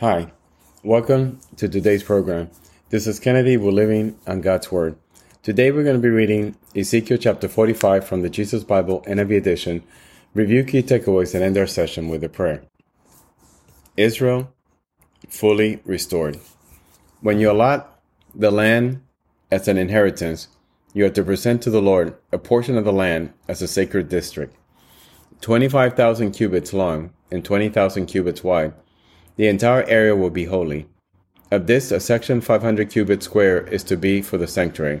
Hi, welcome to today's program. This is Kennedy. We're living on God's Word. Today we're going to be reading Ezekiel chapter 45 from the Jesus Bible NIV edition, review key takeaways, and end our session with a prayer. Israel fully restored. When you allot the land as an inheritance, you are to present to the Lord a portion of the land as a sacred district, 25,000 cubits long and 20,000 cubits wide the entire area will be holy. Of this, a section 500 cubits square is to be for the sanctuary,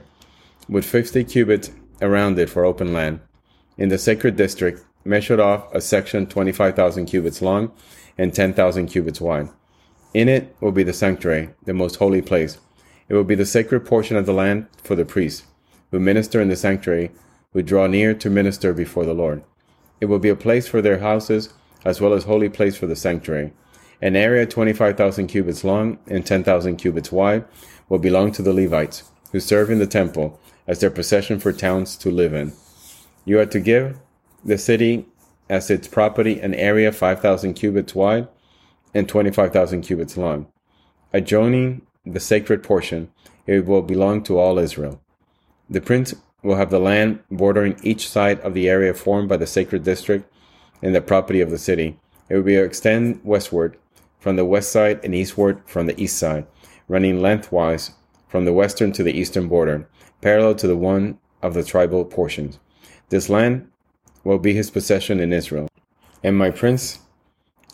with 50 cubits around it for open land. In the sacred district, measured off a section 25,000 cubits long and 10,000 cubits wide. In it will be the sanctuary, the most holy place. It will be the sacred portion of the land for the priests, who minister in the sanctuary, who draw near to minister before the Lord. It will be a place for their houses, as well as holy place for the sanctuary. An area 25,000 cubits long and 10,000 cubits wide will belong to the Levites, who serve in the temple as their possession for towns to live in. You are to give the city as its property an area 5,000 cubits wide and 25,000 cubits long. Adjoining the sacred portion, it will belong to all Israel. The prince will have the land bordering each side of the area formed by the sacred district and the property of the city. It will be extend westward from the west side and eastward from the east side, running lengthwise from the western to the eastern border, parallel to the one of the tribal portions. This land will be his possession in Israel. And my prince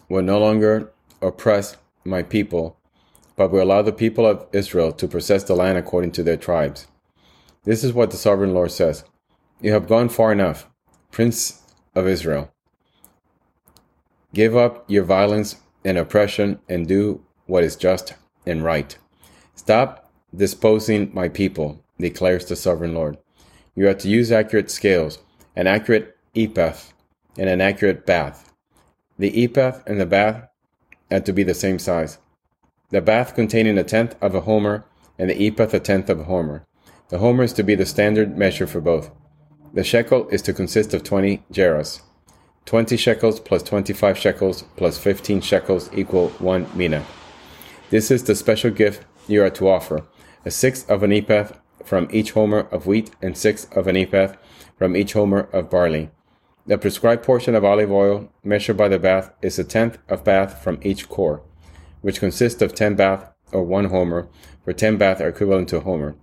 will no longer oppress my people, but will allow the people of Israel to possess the land according to their tribes. This is what the sovereign Lord says You have gone far enough, Prince of Israel. Give up your violence and oppression and do what is just and right. Stop disposing my people, declares the sovereign Lord. You are to use accurate scales, an accurate ephah, and an accurate bath. The ephah and the bath are to be the same size. The bath containing a tenth of a homer, and the ephah a tenth of a homer. The homer is to be the standard measure for both. The shekel is to consist of twenty gerahs. 20 shekels plus 25 shekels plus 15 shekels equal 1 mina. This is the special gift you are to offer a sixth of an ephah from each homer of wheat and sixth of an ephah from each homer of barley. The prescribed portion of olive oil measured by the bath is a tenth of bath from each cor, which consists of 10 bath or 1 homer, for 10 bath are equivalent to a homer.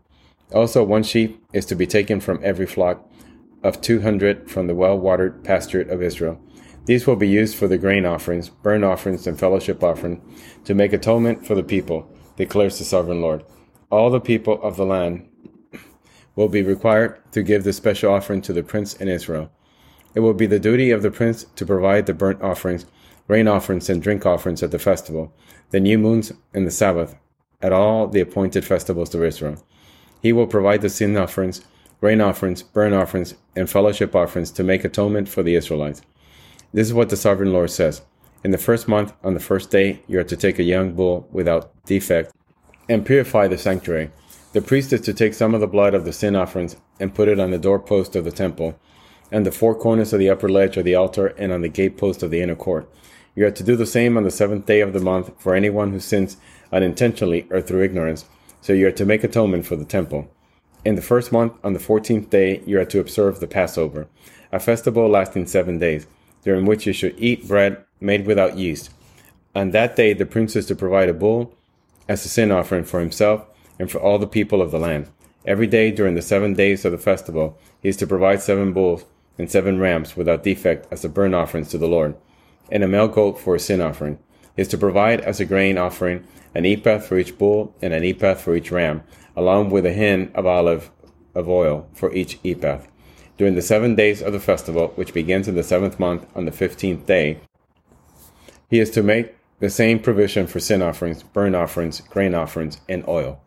Also, one sheep is to be taken from every flock, of 200 from the well watered pasture of Israel. These will be used for the grain offerings, burnt offerings, and fellowship offering to make atonement for the people, declares the sovereign Lord. All the people of the land will be required to give the special offering to the prince in Israel. It will be the duty of the prince to provide the burnt offerings, grain offerings, and drink offerings at the festival, the new moons, and the Sabbath, at all the appointed festivals of Israel. He will provide the sin offerings grain offerings, burnt offerings, and fellowship offerings to make atonement for the Israelites. This is what the sovereign Lord says. In the first month, on the first day, you are to take a young bull without defect and purify the sanctuary. The priest is to take some of the blood of the sin offerings and put it on the doorpost of the temple, and the four corners of the upper ledge of the altar, and on the gatepost of the inner court. You are to do the same on the seventh day of the month for anyone who sins unintentionally or through ignorance. So you are to make atonement for the temple. In the first month, on the fourteenth day, you are to observe the Passover, a festival lasting seven days, during which you should eat bread made without yeast. On that day, the prince is to provide a bull as a sin offering for himself and for all the people of the land. Every day during the seven days of the festival, he is to provide seven bulls and seven rams without defect as a burnt offerings to the Lord, and a male goat for a sin offering. Is to provide as a grain offering an ephah for each bull and an ephah for each ram, along with a hin of olive of oil for each ephah. During the seven days of the festival, which begins in the seventh month on the fifteenth day, he is to make the same provision for sin offerings, burnt offerings, grain offerings, and oil.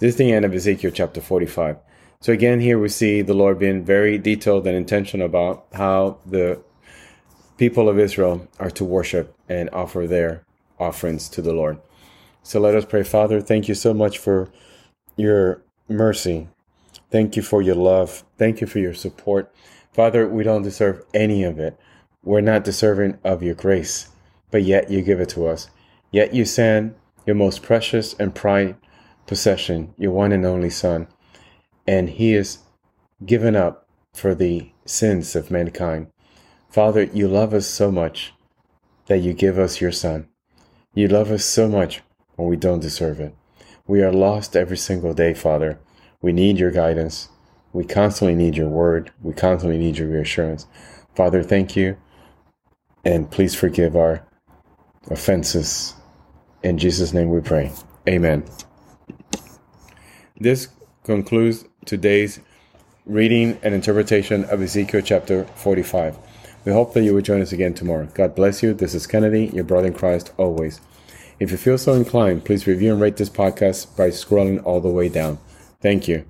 This is the end of Ezekiel chapter 45. So again, here we see the Lord being very detailed and intentional about how the people of Israel are to worship and offer their offerings to the Lord. So let us pray. Father, thank you so much for your mercy. Thank you for your love. Thank you for your support. Father, we don't deserve any of it. We're not deserving of your grace, but yet you give it to us. Yet you send your most precious and prized possession, your one and only Son, and he is given up for the sins of mankind. Father, you love us so much that you give us your Son. You love us so much when we don't deserve it. We are lost every single day, Father. We need your guidance. We constantly need your word. We constantly need your reassurance. Father, thank you. And please forgive our offenses. In Jesus' name we pray. Amen. This concludes today's reading and interpretation of Ezekiel chapter 45. We hope that you will join us again tomorrow. God bless you. This is Kennedy, your brother in Christ, always. If you feel so inclined, please review and rate this podcast by scrolling all the way down. Thank you.